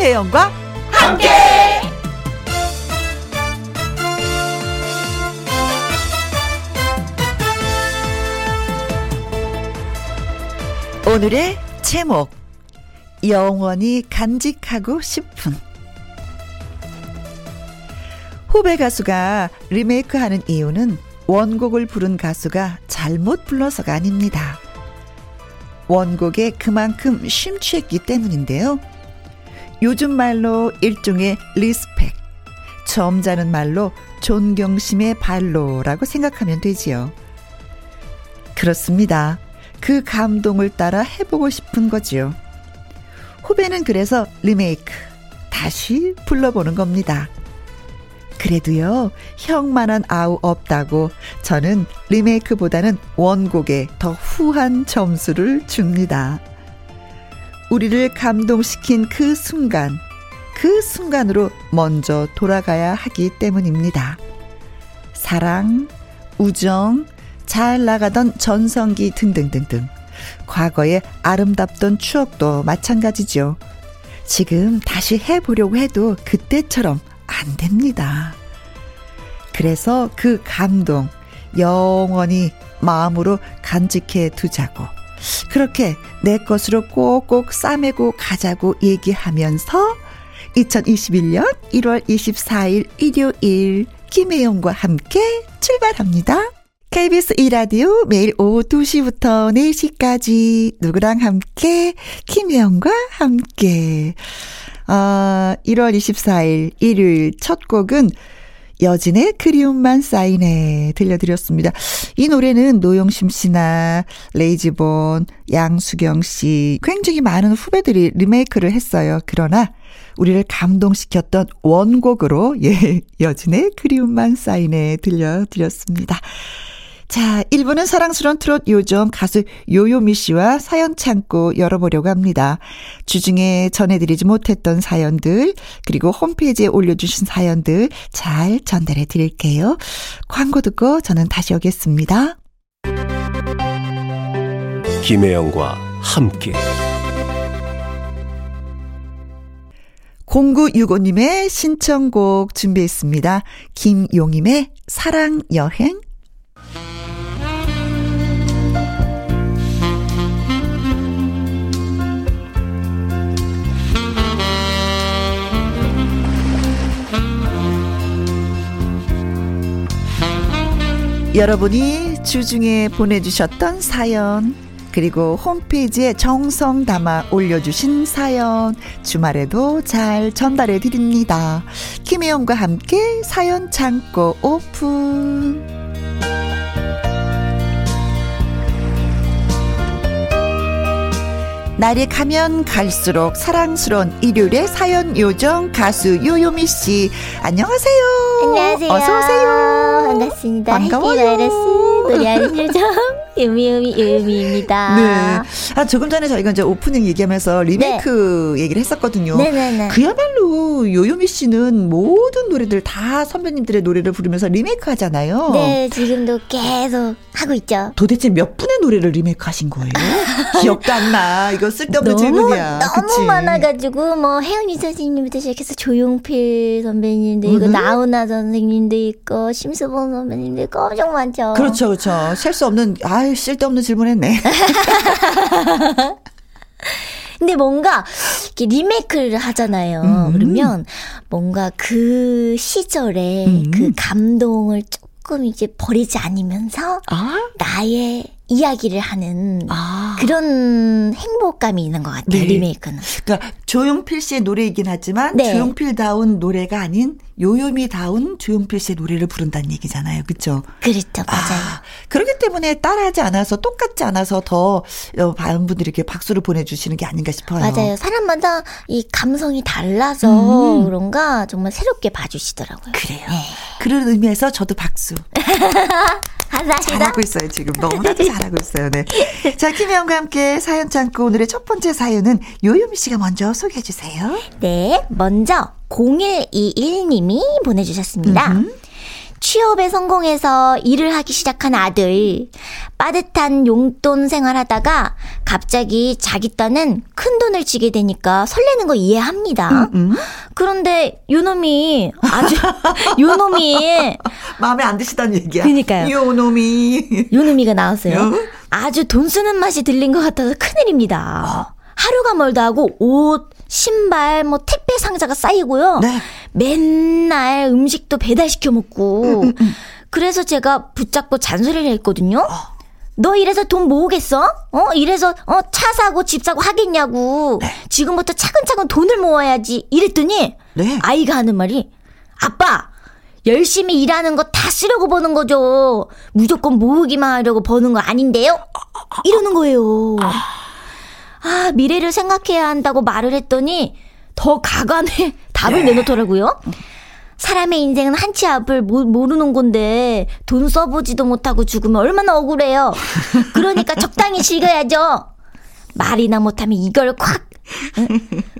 김혜영과 함께. 오늘의 제목 영원히 간직하고 싶은 후배 가수가 리메이크하는 이유는 원곡을 부른 가수가 잘못 불러서가 아닙니다. 원곡에 그만큼 심취했기 때문인데요. 요즘 말로 일종의 respect, 점잖은 말로 존경심의 발로라고 생각하면 되지요. 그렇습니다. 그 감동을 따라 해보고 싶은 거지요. 후배는 그래서 리메이크, 다시 불러보는 겁니다. 그래도요, 형만한 아우 없다고 저는 리메이크보다는 원곡에 더 후한 점수를 줍니다. 우리를 감동시킨 그 순간, 그 순간으로 먼저 돌아가야 하기 때문입니다. 사랑, 우정, 잘 나가던 전성기 등등등등. 과거의 아름답던 추억도 마찬가지죠. 지금 다시 해보려고 해도 그때처럼 안 됩니다. 그래서 그 감동 영원히 마음으로 간직해 두자고. 그렇게 내 것으로 꼭꼭 싸매고 가자고 얘기하면서 2021년 1월 24일 일요일 김혜영과 함께 출발합니다. KBS 2라디오 매일 오후 2시부터 4시까지 누구랑 함께 김혜영과 함께 아, 1월 24일 일요일 첫 곡은 여진의 그리움만 쌓이네 들려드렸습니다. 이 노래는 노영심 씨나 레이지본, 양수경 씨 굉장히 많은 후배들이 리메이크를 했어요. 그러나 우리를 감동시켰던 원곡으로 예 여진의 그리움만 쌓이네 들려드렸습니다. 자, 1부는 사랑스러운 트롯 요정 가수 요요미 씨와 사연 창고 열어보려고 합니다. 주중에 전해드리지 못했던 사연들, 그리고 홈페이지에 올려주신 사연들 잘 전달해 드릴게요. 광고 듣고 저는 다시 오겠습니다. 김혜영과 함께. 0965님의 신청곡 준비했습니다. 김용임의 사랑여행 여러분이 주중에 보내주셨던 사연, 그리고 홈페이지에 정성 담아 올려주신 사연, 주말에도 잘 전달해 드립니다. 김혜영과 함께 사연 창고 오픈. 날이 가면 갈수록 사랑스러운 일요일의 사연 요정 가수 요요미 씨 안녕하세요. 안녕하세요. 어서 오세요. 반갑습니다. 반가워요. 해피바이러스 노래 아는 요정 유미유미 유미입니다. 네. 아, 조금 전에 저희가 이제 오프닝 얘기하면서 리메이크 얘기를 했었거든요. 네네네. 그야말로 요요미 씨는 모든 노래들 다 선배님들의 노래를 부르면서 리메이크 하잖아요. 네, 지금도 계속 하고 있죠. 도대체 몇 분의 노래를 리메이크 하신 거예요? 기억도 안 나. 이거 쓸데없는 너무 질문이야. 너무 그치? 많아가지고 뭐 혜은이 선생님부터 시작해서 조용필 선배님도 있고 음흠. 나훈아 선생님도 있고 심수봉 선배님도 있고 엄청 많죠. 그렇죠, 그렇죠. 셀 수 없는, 아유, 쓸데없는 질문했네. 근데 뭔가 이렇게 리메이크를 하잖아요. 음. 그러면 뭔가 그 시절에 음. 그 감동을 조금 이제 버리지 않으면서 아? 나의 이야기를 하는 아. 그런 행복감이 있는 것 같아요. 네. 리메이크는. 그러니까 조용필 씨의 노래이긴 하지만 네. 조용필다운 노래가 아닌 요요미다운 조용필 씨의 노래를 부른다는 얘기잖아요. 그렇죠? 그렇죠. 맞아요. 아, 그렇기 때문에 따라하지 않아서 똑같지 않아서 더 어, 많은 분들이 이렇게 박수를 보내주시는 게 아닌가 싶어요. 맞아요. 사람마다 이 감성이 달라서 음. 그런가 정말 새롭게 봐주시더라고요. 그래요. 네. 그런 의미에서 저도 박수. 감사합니다. 잘하고 있어요, 지금. 너무나도 잘하고 있어요, 네. 자, 김혜영과 함께 사연 창고 오늘의 첫 번째 사연은 요요미 씨가 먼저 소개해 주세요. 네, 먼저 0121님이 보내주셨습니다. 음흠. 취업에 성공해서 일을 하기 시작한 아들. 빠듯한 용돈 생활하다가 갑자기 자기 딴은 큰 돈을 지게 되니까 설레는 거 이해합니다. 음? 그런데 요놈이 아주 요놈이 마음에 안 드시다는 얘기야. 그니까요. 요놈이. 요놈이가 나왔어요. 요? 아주 돈 쓰는 맛이 들린 것 같아서 큰일입니다. 하루가 멀다 하고 옷, 신발, 뭐 택배 상자가 쌓이고요. 네. 맨날 음식도 배달시켜 먹고. 그래서 제가 붙잡고 잔소리를 했거든요. 너 이래서 돈 모으겠어? 어? 이래서 어 차 사고 집 사고 하겠냐고. 지금부터 차근차근 돈을 모아야지. 이랬더니 네. 아이가 하는 말이 아빠 열심히 일하는 거 다 쓰려고 버는 거죠. 무조건 모으기만 하려고 버는 거 아닌데요? 이러는 거예요. 아, 미래를 생각해야 한다고 말을 했더니 더 가관에 답을 내놓더라고요. 사람의 인생은 한 치 앞을 모, 모르는 건데 돈 써보지도 못하고 죽으면 얼마나 억울해요. 그러니까 적당히 즐겨야죠. 말이나 못하면 이걸 콱. 응?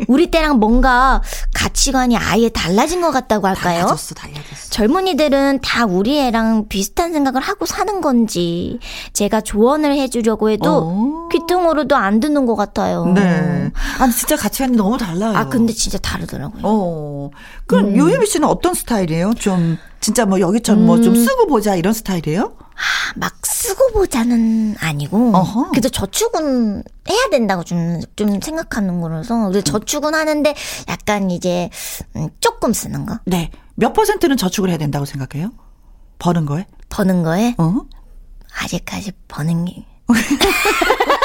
우리 때랑 뭔가 가치관이 아예 달라진 것 같다고 할까요? 달라졌어, 달라졌어. 젊은이들은 다 우리 애랑 비슷한 생각을 하고 사는 건지 제가 조언을 해주려고 해도 어. 귀퉁으로도 안 듣는 것 같아요. 네. 아니, 진짜 가치관이 너무 달라요. 아 근데 진짜 다르더라고요. 어. 그럼 음. 요유미 씨는 어떤 스타일이에요? 좀, 진짜 뭐 여기처럼 뭐 음. 좀 쓰고 보자 이런 스타일이에요? 아, 막 쓰고 보자는 아니고 어허. 그래도 저축은 해야 된다고 좀, 좀 생각하는 거라서 그래서 저축은 하는데 약간 이제 음, 조금 쓰는 거 네. 몇 퍼센트는 저축을 해야 된다고 생각해요? 버는 거에? 버는 거에 어? 아직까지 버는 게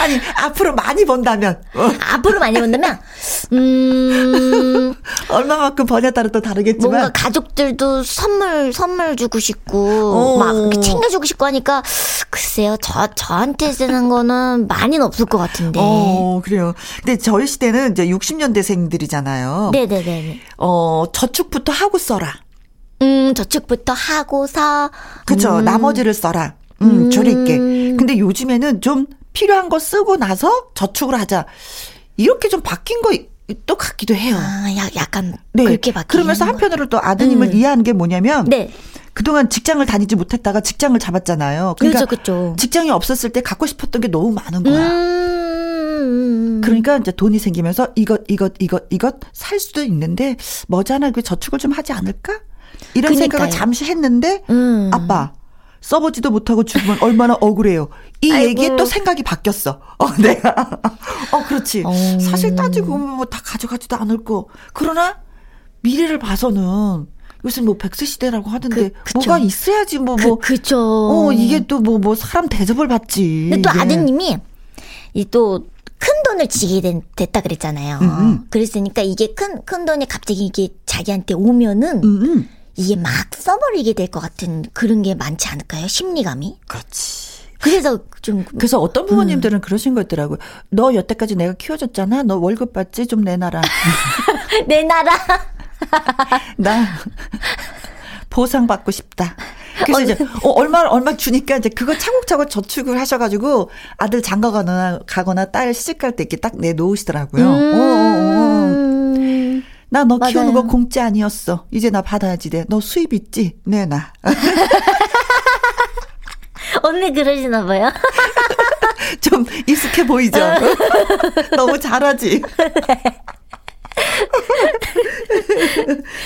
아니, 앞으로 많이 번다면, 어, 앞으로 많이 번다면 음 얼마만큼 버냐에 따라 또 다르겠지만. 뭔가 가족들도 선물 선물 주고 싶고 어. 막 이렇게 챙겨주고 싶고 하니까 글쎄요 저 저한테 쓰는 거는 많이는 없을 것 같은데 어, 그래요. 근데 저희 시대는 이제 60년대생들이잖아요. 네네네 어, 저축부터 하고 써라. 음 저축부터 하고서 그쵸. 음. 나머지를 써라. 음, 음. 조리 있게. 근데 요즘에는 좀 필요한 거 쓰고 나서 저축을 하자. 이렇게 좀 바뀐 거 또 같기도 해요. 아, 야, 약간 네. 그렇게 바뀌는 그러면서 거. 한편으로 또 아드님을 음. 이해하는 게 뭐냐면 네 그동안 직장을 다니지 못했다가 직장을 잡았잖아요. 그러니까 그렇죠 그렇죠 직장이 없었을 때 갖고 싶었던 게 너무 많은 거야. 음 그러니까 이제 돈이 생기면서 이것 이것 이것 이것 살 수도 있는데 머지않아 그 저축을 좀 하지 않을까? 이런 그러니까요. 생각을 잠시 했는데 음. 아빠 써보지도 못하고 죽으면 얼마나 억울해요. 이 아이고. 얘기에 또 생각이 바뀌었어. 어, 내가 어 그렇지. 어. 사실 따지고 보면 뭐 다 가져가지도 않을 거. 그러나 미래를 봐서는 요새 뭐 백세 시대라고 하던데 그- 그쵸. 뭐가 있어야지 뭐 그, 뭐. 그죠 어 이게 또뭐뭐 사람 대접을 받지. 근데 또 이게. 아드님이 이 또 큰 돈을 지게 된, 됐다 그랬잖아요. 음, 음. 그랬으니까 이게 큰, 큰 돈이 갑자기 이게 자기한테 오면은 음, 음. 이게 막 써버리게 될 것 같은 그런 게 많지 않을까요? 심리감이? 그렇지. 그래서 좀 그래서 어떤 부모님들은 그러신 거 있더라고요. 너 여태까지 내가 키워줬잖아. 너 월급 받지 좀 내놔라. 내 나라 나 보상 받고 싶다. 그래서 이제 어, 얼마 얼마 주니까 이제 그거 차곡차곡 저축을 하셔가지고 아들 장가 가거나 가거나 딸 시집 갈 때 이렇게 딱 내놓으시더라고요. 어, 어, 어. 음. 나 너 키우는. 거 공짜 아니었어. 이제 나 받아야지 돼. 너 수입 있지? 내놔. 언니 그러시나 봐요. 좀 익숙해 보이죠? 너무 잘하지?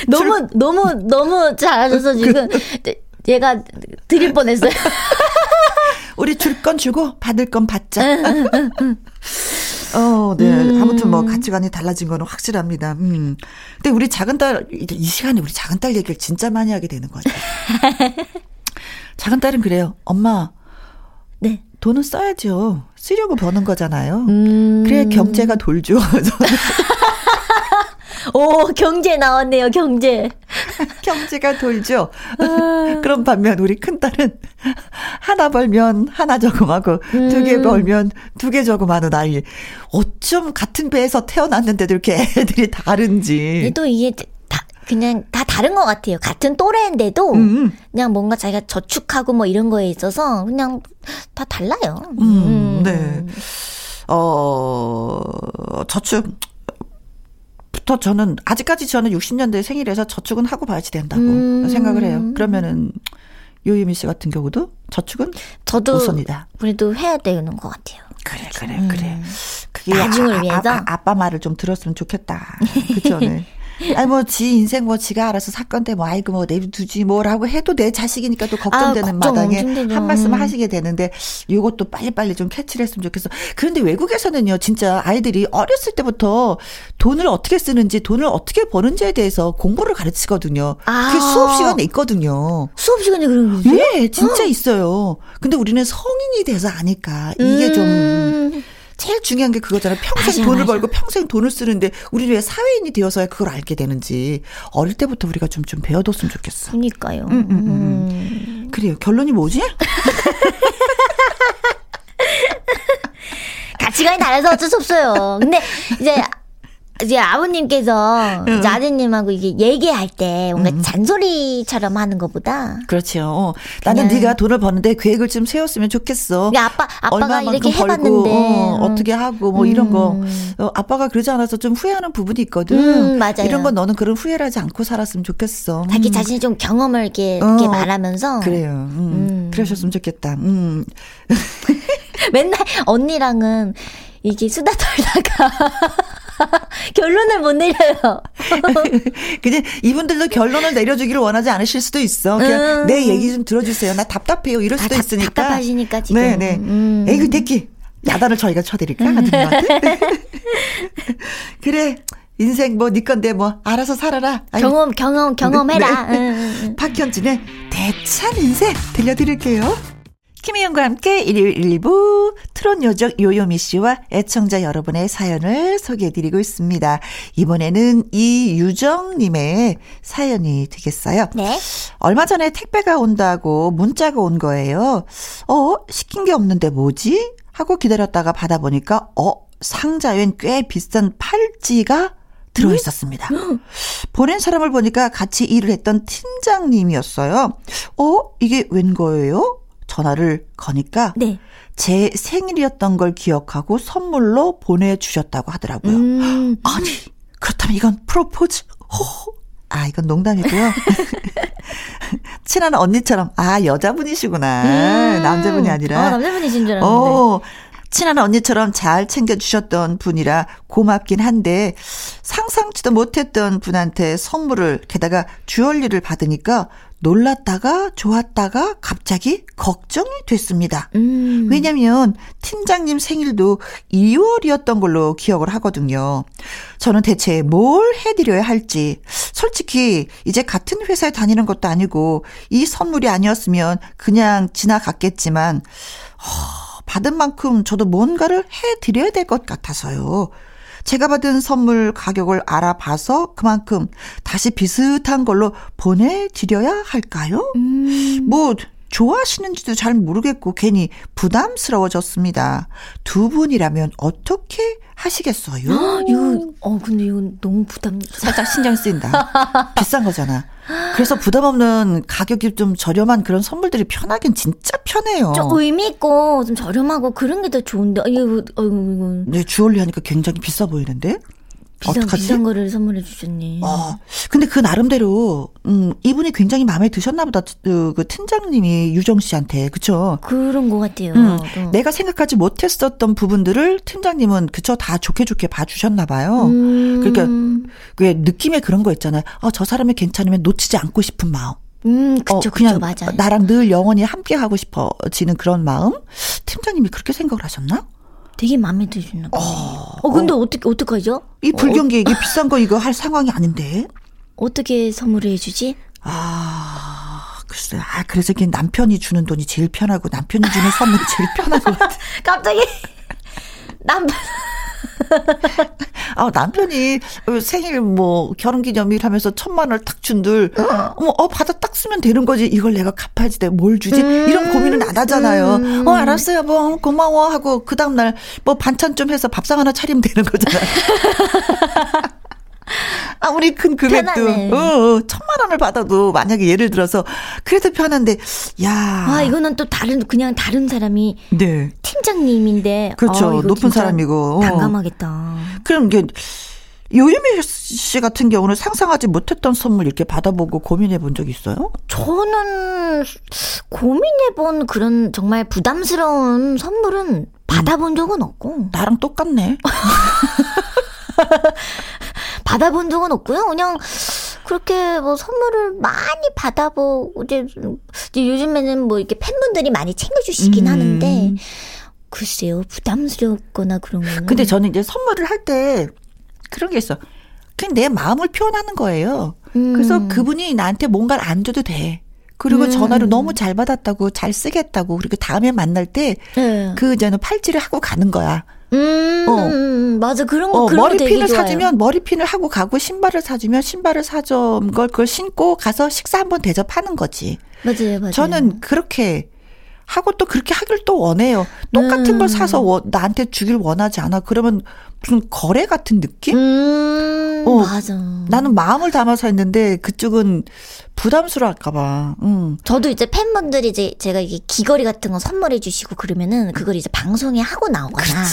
너무 너무 너무 잘하셔서 지금 얘가 드릴 뻔했어요. 우리 줄 건 주고 받을 건 받자. 어, 네. 아무튼 뭐 가치관이 달라진 거는 확실합니다. 음. 근데 우리 작은 딸, 이- 이 시간에 우리 작은 딸 얘기를 진짜 많이 하게 되는 것 같아요. 작은 딸은 그래요. 엄마, 네. 돈은 써야죠. 쓰려고 버는 거잖아요. 음. 그래 경제가 돌죠. 오 경제 나왔네요 경제. 경제가 돌죠. 그런 반면 우리 큰 딸은 하나 벌면 하나 저금하고 두개 벌면 두 개 저금하는 아이. 어쩜 같은 배에서 태어났는데도 이렇게 애들이 다른지. 또 이게 다 그냥 다 다른 것 같아요. 같은 또래인데도 음. 그냥 뭔가 자기가 저축하고 뭐 이런 거에 있어서 그냥 다 달라요. 음, 네. 어, 저축 부터 저는 아직까지 저는 60년대 생일에서 저축은 하고 봐야지 된다고 음. 생각을 해요. 그러면은 요유미 씨 같은 경우도 저축은 저도 우선이다. 우리도 해야 되는 것 같아요. 그래 그래 음. 그래. 그게 나중을 아, 위해서 아, 아, 빠 말을 좀 들었으면 좋겠다. 그죠? 네. 아니 뭐 지 인생 뭐 지가 알아서 사건데 뭐 아이고 뭐 내두지 뭐라고 해도 내 자식이니까 또 걱정되는 아, 걱정 마당에 한 말씀 음. 하시게 되는데 요것도 빨리빨리 좀 캐치를 했으면 좋겠어. 그런데 외국에서는요 진짜 아이들이 어렸을 때부터 돈을 어떻게 쓰는지 돈을 어떻게 버는지에 대해서 공부를 가르치거든요. 아. 그게 수업 시간에 있거든요. 수업 시간에 그런 거지? 네, 진짜 어. 있어요. 근데 우리는 성인이 돼서 아니까 이게 음. 좀 제일 중요한 게 그거잖아요. 평생 맞아, 돈을 맞아. 벌고 평생 돈을 쓰는데 우리는 왜 사회인이 되어서야 그걸 알게 되는지 어릴 때부터 우리가 좀 좀 배워뒀으면 좋겠어. 그니까요. 음, 음, 음. 음. 그래요. 결론이 뭐지? 가치관이 달라서 어쩔 수 없어요. 근데 이제 이제 아버님께서 응. 이제 아드님하고 이게 얘기할 때 뭔가 응. 잔소리처럼 하는 것보다 그렇죠. 어. 나는 네가 돈을 버는데 계획을 좀 세웠으면 좋겠어. 아빠 아빠가 이렇게 해봤는데 어, 떻게 하고 뭐 음. 이런 거 음. 어, 아빠가 그러지 않아서 좀 후회하는 부분이 있거든. 음, 맞아요. 이런 건 너는 그런 후회를 하지 않고 살았으면 좋겠어. 자기 음. 자신이 좀 경험을 이렇게, 이렇게 어, 말하면서 그래요. 음. 그러셨으면 좋겠다. 음. 맨날 언니랑은 이게 수다 떨다가 결론을 못 내려요. 그냥 이분들도 결론을 내려주기를 원하지 않으실 수도 있어. 그냥 음. 내 얘기 좀 들어주세요. 나 답답해요. 이럴 수도 아, 있으니까. 답답하시니까 지금. 네네. 음. 에이, 대기. 야단을 저희가 쳐드릴까? 아드님한테? 그래. 인생 뭐 네 건데 뭐 알아서 살아라. 경험 경험 경험해라. 네, 네. 박현진의 대찬 인생 들려드릴게요. 김희영과 함께 일요일 1부 트롯 요적 요요미 씨와 애청자 여러분의 사연을 소개해드리고 있습니다. 이번에는 이유정님의 사연이 되겠어요. 네. 얼마 전에 택배가 온다고 문자가 온 거예요. 어, 시킨 게 없는데 뭐지? 하고 기다렸다가 받아보니까, 어, 상자엔 꽤 비싼 팔찌가 들어 있었습니다. 보낸 사람을 보니까 같이 일을 했던 팀장님이었어요. 어, 이게 웬 거예요? 전화를 거니까 네. 제 생일이었던 걸 기억하고 선물로 보내주셨다고 하더라고요. 음. 아니 그렇다면 이건 프로포즈? 호. 아 이건 농담이고요. 친한 언니처럼 아 여자분이시구나 음. 남자분이 아니라 어, 남자분이신 줄 알았는데. 어, 친한 언니처럼 잘 챙겨주셨던 분이라 고맙긴 한데 상상치도 못했던 분한테 선물을 게다가 주얼리를 받으니까 놀랐다가 좋았다가 갑자기 걱정이 됐습니다. 음. 왜냐면 팀장님 생일도 2월이었던 걸로 기억을 하거든요. 저는 대체 뭘 해드려야 할지 솔직히 이제 같은 회사에 다니는 것도 아니고 이 선물이 아니었으면 그냥 지나갔겠지만 허, 받은 만큼 저도 뭔가를 해드려야 될 것 같아서요. 제가 받은 선물 가격을 알아봐서 그만큼 다시 비슷한 걸로 보내드려야 할까요? 음. 뭐, 좋아하시는지도 잘 모르겠고 괜히 부담스러워졌습니다. 두 분이라면 어떻게 하시겠어요? 이거 어 근데 이건 너무 부담 살짝 신경 쓰인다. 비싼 거잖아. 그래서 부담 없는 가격이 좀 저렴한 그런 선물들이 편하긴 진짜 편해요. 좀 의미 있고 좀 저렴하고 그런 게 더 좋은데. 이거 어이거. 네, 주얼리 하니까 굉장히 비싸 보이는데. 비싼, 어떡하지? 비싼 거를 선물해 주셨네. 어, 근데 그 나름대로, 음, 이분이 굉장히 마음에 드셨나 보다, 그, 그 팀장님이 유정 씨한테, 그쵸? 그런 것 같아요. 음, 어. 내가 생각하지 못했었던 부분들을 팀장님은, 그쵸? 다 좋게 좋게 봐주셨나 봐요. 음. 그러니까, 왜 느낌에 그런 거 있잖아요. 어, 저 사람이 괜찮으면 놓치지 않고 싶은 마음. 음, 그쵸, 어, 그냥 그쵸, 맞아요. 나랑 늘 영원히 함께 하고 싶어지는 그런 마음? 팀장님이 그렇게 생각을 하셨나? 되게 마음에 드시나 봐요. 어, 어 근데 어, 떻게 어떡하죠? 이 불경기 이게 비싼 거 이거 할 상황이 아닌데. 어떻게 선물해 주지? 아, 글쎄. 아, 그래서 그 남편이 주는 돈이 제일 편하고 남편이 주는 선물이 제일 편한 것 같아. 갑자기 남편 아, 남편이 생일 뭐 결혼 기념일 하면서 천만 원을 딱 준들, 어머, 어, 받아 딱 쓰면 되는 거지. 이걸 내가 갚아야지 내가 뭘 주지? 음. 이런 고민은 안 하잖아요. 음. 어, 알았어요. 뭐, 고마워. 하고 그 다음날 뭐 반찬 좀 해서 밥상 하나 차리면 되는 거잖아요. 아무리 큰 금액도 어, 어, 천만 원을 받아도 만약에 예를 들어서 그래도 편한데 야. 아 이거는 또 다른 그냥 다른 사람이 네. 팀장님인데 그렇죠 어, 높은 사람이고 난감하겠다. 그럼 이게 요유미 씨 같은 경우는 상상하지 못했던 선물 이렇게 받아보고 고민해 본 적 있어요? 저는 고민해 본 그런 정말 부담스러운 선물은 받아본 적은 없고. 나랑 똑같네. 받아본 적은 없고요. 그냥 그렇게 뭐 선물을 많이 받아보고 이제, 이제 요즘에는 뭐 이렇게 팬분들이 많이 챙겨주시긴 음. 하는데 글쎄요 부담스럽거나 그런 거는. 근데 저는 이제 선물을 할 때 그런 게 있어. 그냥 내 마음을 표현하는 거예요. 그래서 음. 그분이 나한테 뭔가를 안 줘도 돼. 그리고 음. 전화를 너무 잘 받았다고 잘 쓰겠다고 그리고 다음에 만날 때 네. 그 저는 팔찌를 하고 가는 거야. 음, 어. 음, 맞아 그런 거 어, 그런 머리핀을. 사주면 머리핀을 하고 가고 신발을 사주면 신발을 사준 걸 그걸 신고 가서 식사 한번 대접하는 거지. 맞아요 맞아요. 저는 그렇게 하고 또 그렇게 하길 또 원해요. 똑같은 음. 걸 사서 워- 나한테 주길 원하지 않아. 그러면 무슨 거래 같은 느낌? 음 어, 맞아. 나는 마음을 담아서 했는데 그쪽은 부담스러울까봐. 응. 저도 이제 팬분들이 이제 제가 이게 귀걸이 같은 거 선물해 주시고 그러면은 그걸 이제 방송에 하고 나오거나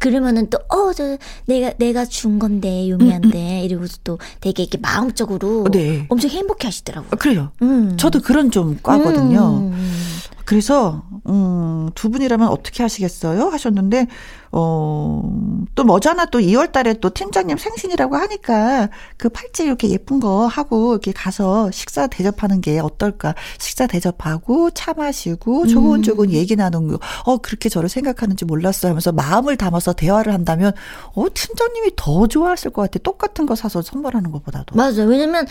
그러면은 또 어 저 내가 내가 준 건데 요미한테 이러고서 또 되게 이렇게 마음적으로 네. 엄청 행복해 하시더라고요. 어, 그래요. 음. 저도 그런 좀 과거든요. 음. 그래서 음, 두 분이라면 어떻게 하시겠어요? 하셨는데 어, 또 머지않아 또 2월 달에 또 팀장님 생신이라고 하니까 그 팔찌 이렇게 예쁜 거 하고 이렇게 가서 식사 대접하는 게 어떨까? 식사 대접하고 차 마시고 조곤조곤 얘기 나누는 거. 어, 그렇게 저를 생각하는지 몰랐어요 하면서 마음을 담아서 대화를 한다면 어, 팀장님이 더 좋아하실 것 같아. 똑같은 거 사서 선물하는 것보다도. 맞아요. 왜냐면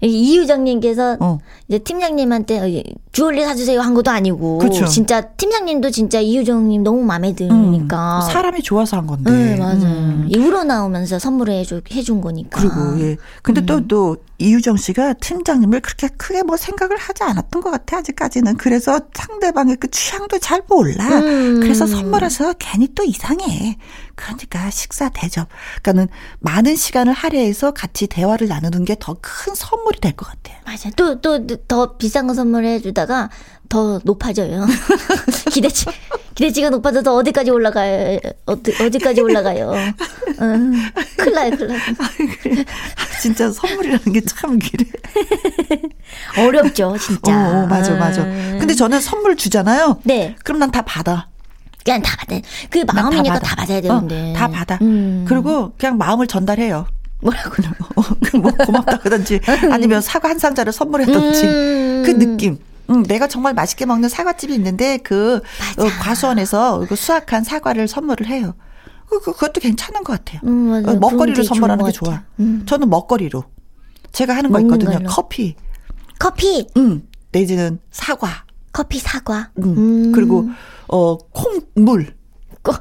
이 유장님께서 어. 이제 팀장님한테 어, 예, 주얼리 사주세요 한 것도 아니고 그쵸. 진짜 팀장님도 진짜 이유정님 너무 마음에 드니까 음, 사람이 좋아서 한 건데. 네, 맞아요. 음. 이후로 나오면서 선물을 해줘, 해준 거니까. 그리고 예. 근데 음. 또또 이유정 씨가 팀장님을 그렇게 크게 뭐 생각을 하지 않았던 것 같아 아직까지는. 그래서 상대방의 그 취향도 잘 몰라. 음. 그래서 선물해서 괜히 또 이상해. 그러니까 식사 대접. 그러니까는 많은 시간을 할애해서 같이 대화를 나누는 게 더 큰 선물이 될 것 같아요. 맞아. 또, 또, 더 비싼 거 선물해 주다가 더 높아져요. 기대치, 기대치가 높아져서 어디까지 올라가요? 어디, 어디까지 올라가요? 음, 큰일 나요, 큰일 나요. 진짜 선물이라는 게참 그래. 어렵죠, 진짜. 어, 어, 맞아, 맞아. 음. 근데 저는 선물 주잖아요. 네. 그럼 난 다 받아. 그냥 다 받아. 그 마음이니까 받아. 다 받아야 어, 되는데. 다 받아. 음. 그리고 그냥 마음을 전달해요. 뭐라고. 어, 뭐 고맙다 그러든지 아니면 사과 한 상자를 선물했든지 음. 그 느낌. 응, 내가 정말 맛있게 먹는 사과집이 있는데 그. 어, 과수원에서 그 수확한 사과를 선물을 해요. 그, 그- 그것도 괜찮은 것 같아요. 음. 어, 좋은 선물하는 게것 좋아. 음. 저는 먹거리로. 제가 하는 거 있거든요. 걸로. 커피. 커피, 응. 내지는 사과. 커피 사과. 응. 음. 그리고 어 콩물.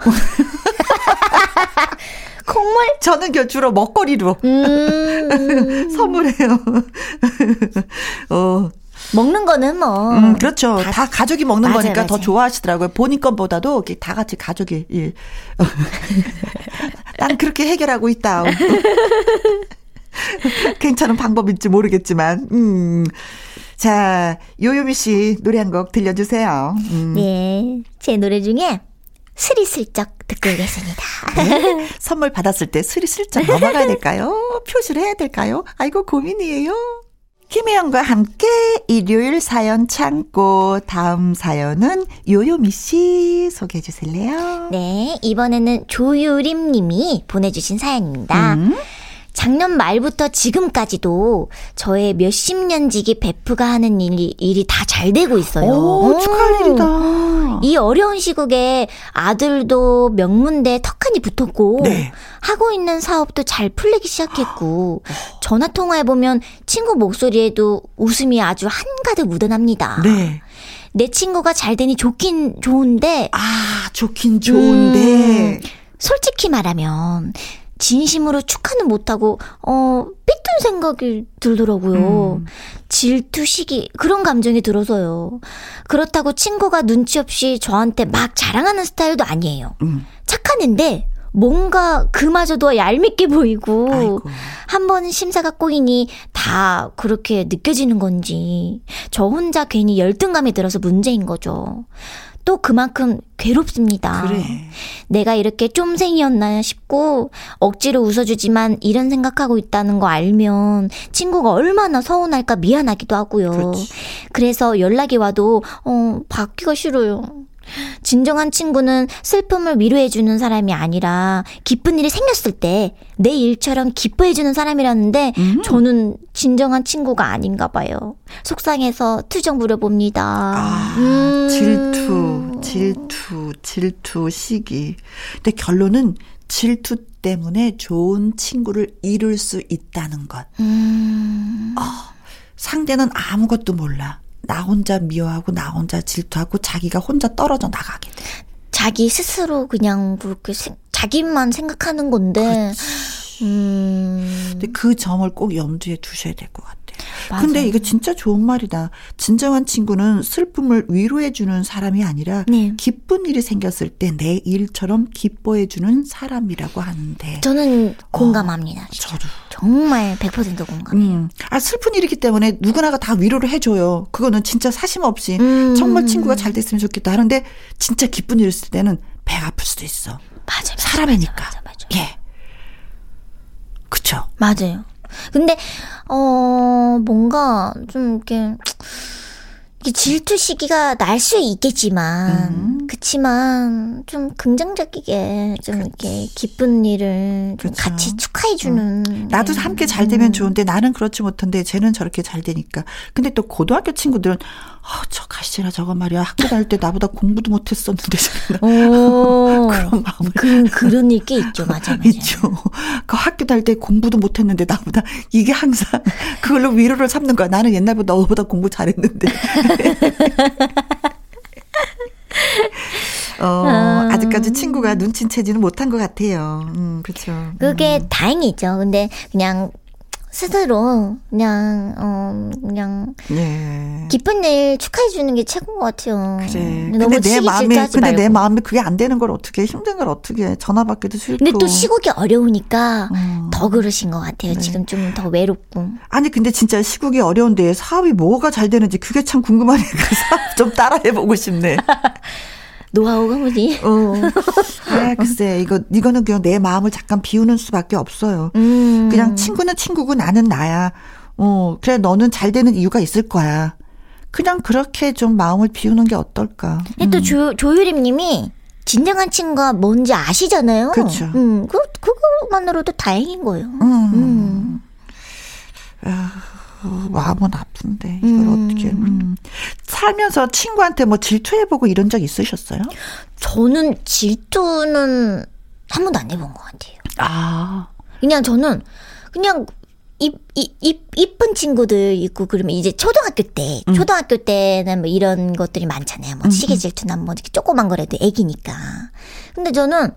콩물? 저는 그 주로 먹거리로 음. 선물해요. 어, 먹는 거는 뭐. 음, 그렇죠. 다, 가족이 먹는 맞아요, 거니까 더 맞아요. 좋아하시더라고요. 본인 것보다도 이렇게 다 같이 가족이, 예. 난 그렇게 해결하고 있다. 괜찮은 방법일지 모르겠지만, 음. 자, 요요미 씨 노래 한 곡 들려주세요. 음. 네. 제 노래 중에 스리슬쩍 듣고 오겠습니다. 선물 받았을 때 스리슬쩍 넘어가야 될까요? 표시를 해야 될까요? 아이고, 고민이에요. 김혜영과 함께 일요일 사연 창고 다음 사연은 요요미 씨 소개해 주실래요? 네. 이번에는 조유림 님이 보내주신 사연입니다. 음. 작년 말부터 지금까지도 저의 몇십 년 지기 베프가 하는 일이, 일이 다 잘 되고 있어요. 오, 축하할 음. 일이다. 이 어려운 시국에 아들도 명문대 턱하니 붙었고 네. 하고 있는 사업도 잘 풀리기 시작했고 전화 통화해 보면 친구 목소리에도 웃음이 아주 한가득 묻어납니다. 네. 내 친구가 잘 되니 좋긴 좋은데 아, 좋긴 좋은데. 음, 솔직히 말하면 진심으로 축하는 못하고 어 삐뚤 생각이 들더라고요. 음. 질투 시기 그런 감정이 들어서요. 그렇다고 친구가 눈치 없이 저한테 막 자랑하는 스타일도 아니에요. 음. 착한 앤데 뭔가 그마저도 얄밉게 보이고. 한 번 심사가 꼬이니 다 그렇게 느껴지는 건지 저 혼자 괜히 열등감이 들어서 문제인 거죠. 또 그만큼 괴롭습니다. 그래. 내가 이렇게 좀생이었나 싶고 억지로 웃어주지만 이런 생각하고 있다는 거 알면 친구가 얼마나 서운할까 미안하기도 하고요. 그렇지. 그래서 연락이 와도 어 받기가 싫어요. 진정한 친구는 슬픔을 위로해주는 사람이 아니라 기쁜 일이 생겼을 때 내 일처럼 기뻐해주는 사람이라는데 음. 저는 진정한 친구가 아닌가 봐요. 속상해서 투정 부려봅니다. 아, 음. 질투, 질투, 질투, 시기. 근데 결론은 질투 때문에 좋은 친구를 잃을 수 있다는 것. 음. 상대는 아무것도 몰라. 나 혼자 미워하고 나 혼자 질투하고 자기가 혼자 떨어져 나가게 돼. 자기 스스로 그냥 그렇게 생- 자기만 생각하는 건데. 음. 근데 그 점을 꼭 염두에 두셔야 될 것 같아요. 맞아요. 근데 이거 진짜 좋은 말이다. 진정한 친구는 슬픔을 위로해주는 사람이 아니라 네. 기쁜 일이 생겼을 때 내 일처럼 기뻐해주는 사람이라고 하는데. 저는 공감합니다. 진짜. 저도. 정말 100% 공감해요. 음. 아, 슬픈 일이기 때문에 누구나가 다 위로를 해줘요. 그거는 진짜 사심 없이. 음. 정말 친구가 잘 됐으면 좋겠다 하는데, 진짜 기쁜 일 있을 때는 배가 아플 수도 있어. 맞아, 맞아. 사람이니까. 맞아, 맞아. 예. 그쵸. 맞아요. 근데 어 뭔가 좀 이렇게 이게 질투 시기가 날 수 있겠지만 음. 그치만 좀 긍정적이게 좀 이렇게 기쁜 일을 좀 그쵸. 같이 축하해 주는 나도 함께 잘 되면 좋은데 나는 그렇지 못한데 쟤는 저렇게 잘 되니까. 근데 또 고등학교 친구들은 아, 저 가시라 저거 말이야. 학교 다닐 때 나보다 공부도 못했었는데 오 그런 마음을 그 그런 일 꽤 있죠 맞아 맞아 있죠. 그 학교 다닐 때 공부도 못했는데 나보다 이게 항상 그걸로 위로를 삼는 거야. 나는 옛날보다 너보다 공부 잘했는데. 어, 아. 아직까지 친구가 눈치채지는 못한 것 같아요. 음, 그렇죠. 그게 다행이죠 근데 그냥 스스로 그냥 어 그냥 예. 기쁜 일 축하해 주는 게 최고인 것 같아요. 그래. 너무 근데 내 질투하지 근데 내 말고. 마음에 그게 안 되는 걸 어떻게 힘든 걸 어떻게 전화 받기도 싫고. 근데 또 시국이 어려우니까 음. 더 그러신 것 같아요. 지금 좀 더 외롭고. 아니 근데 진짜 시국이 어려운데 사업이 뭐가 잘 되는지 그게 참 궁금하네. 그 사업 좀 따라해 보고 싶네. 노하우가 뭐지? 어. 아, 글쎄 이거 이거는 그냥 내 마음을 잠깐 비우는 수밖에 없어요. 음. 그냥 친구는 친구고 나는 나야. 어, 그래 너는 잘 되는 이유가 있을 거야. 그냥 그렇게 좀 마음을 비우는 게 어떨까. 근데 또 조, 조유림 님이 진정한 친구가 뭔지 아시잖아요. 그쵸. 음, 그, 그거만으로도 다행인 거예요. 음. 음. 어, 마음은 아픈데 이걸 음. 어떻게 음. 살면서 친구한테 뭐 질투해보고 이런 적 있으셨어요? 저는 질투는 한 번도 안 해본 것 같아요. 아, 그냥 저는 그냥 이, 이, 이, 이쁜 친구들 있고 그러면 이제 초등학교 때, 음. 초등학교 때는 뭐 이런 것들이 많잖아요. 뭐 시계 질투나 뭐 이렇게 조그만 거라도 애기니까. 근데 저는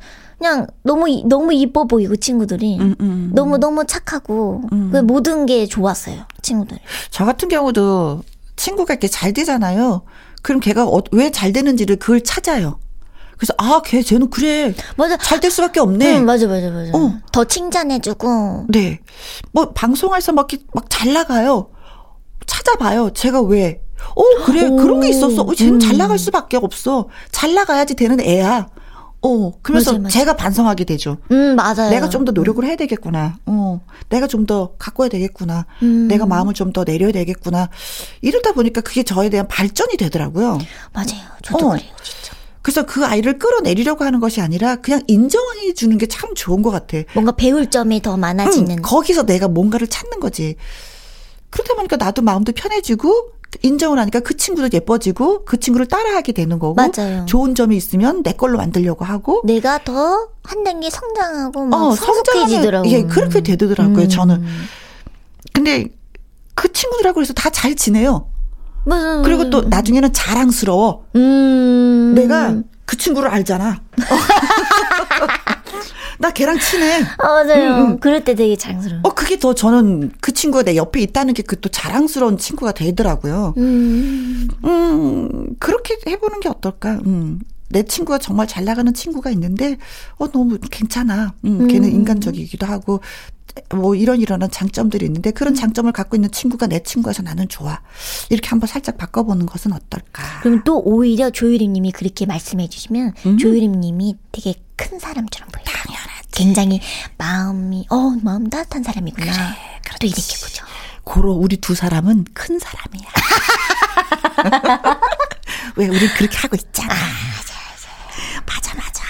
그냥 너무, 이- 너무 이뻐 보이고 친구들이. 음, 음. 너무 너무 착하고 그 모든 게 좋았어요. 친구들. 저 같은 경우도 친구가 이렇게 잘 되잖아요. 그럼 걔가 어, 왜잘 되는지를 그걸 찾아요. 그래서 아, 걔 쟤는 그래 맞아. 잘 될 수밖에 없네. 응, 맞아, 맞아, 맞아. 어. 더 칭찬해주고. 네. 뭐 방송에서 막 막 잘 나가요. 찾아봐요. 제가 왜? 어 그래 오. 그런 게 있었어. 어, 쟤는 잘 음. 나갈 수밖에 없어. 잘 나가야지 되는 애야. 어 그러면서 맞아요, 맞아요. 제가 반성하게 되죠. 음, 맞아요. 내가 좀 더 노력을 해야 되겠구나. 어, 내가 좀 더 가꿔야 되겠구나. 음. 내가 마음을 좀 더 내려야 되겠구나. 이러다 보니까 그게 저에 대한 발전이 되더라고요. 맞아요. 저도 어. 그래요, 진짜. 그래서 그 아이를 끌어내리려고 하는 것이 아니라 그냥 인정해 주는 게 참 좋은 것 같아. 뭔가 배울 점이 더 많아지는. 응, 거기서 내가 뭔가를 찾는 거지. 그러다 보니까 나도 마음도 편해지고 인정을 하니까 그 친구도 예뻐지고 그 친구를 따라하게 되는 거고 맞아요. 좋은 점이 있으면 내 걸로 만들려고 하고 내가 더 한 단계 성장하고 막 어, 성숙해지더라고요. 예, 그렇게 되더라고요. 음. 저는. 근데 그 친구들하고 그래서 다 잘 지내요. 맞아요. 그리고 또 나중에는 자랑스러워. 음. 내가 그 친구를 알잖아. 나 걔랑 친해. 아, 맞아요. 음, 음. 그럴 때 되게 자랑스러워. 어, 그게 더 저는 그 친구가 내 옆에 있다는 게 그 또 자랑스러운 친구가 되더라고요. 음. 음, 그렇게 해보는 게 어떨까? 음. 내 친구가 정말 잘 나가는 친구가 있는데 어 너무 괜찮아. 음, 걔는 음. 인간적이기도 하고 뭐 이런 이런 장점들이 있는데 그런 장점을 갖고 있는 친구가 내 친구여서 나는 좋아. 이렇게 한번 살짝 바꿔보는 것은 어떨까? 그럼 또 오히려 조유림님이 그렇게 말씀해 주시면 음. 조유림님이 되게 큰 사람처럼 보여요. 굉장히 마음이 어 마음 따뜻한 사람이구나. 또 이렇게 보죠. 고로 우리 두 사람은 큰 사람이야. 왜 우리 그렇게 하고 있잖아. 맞아 맞아.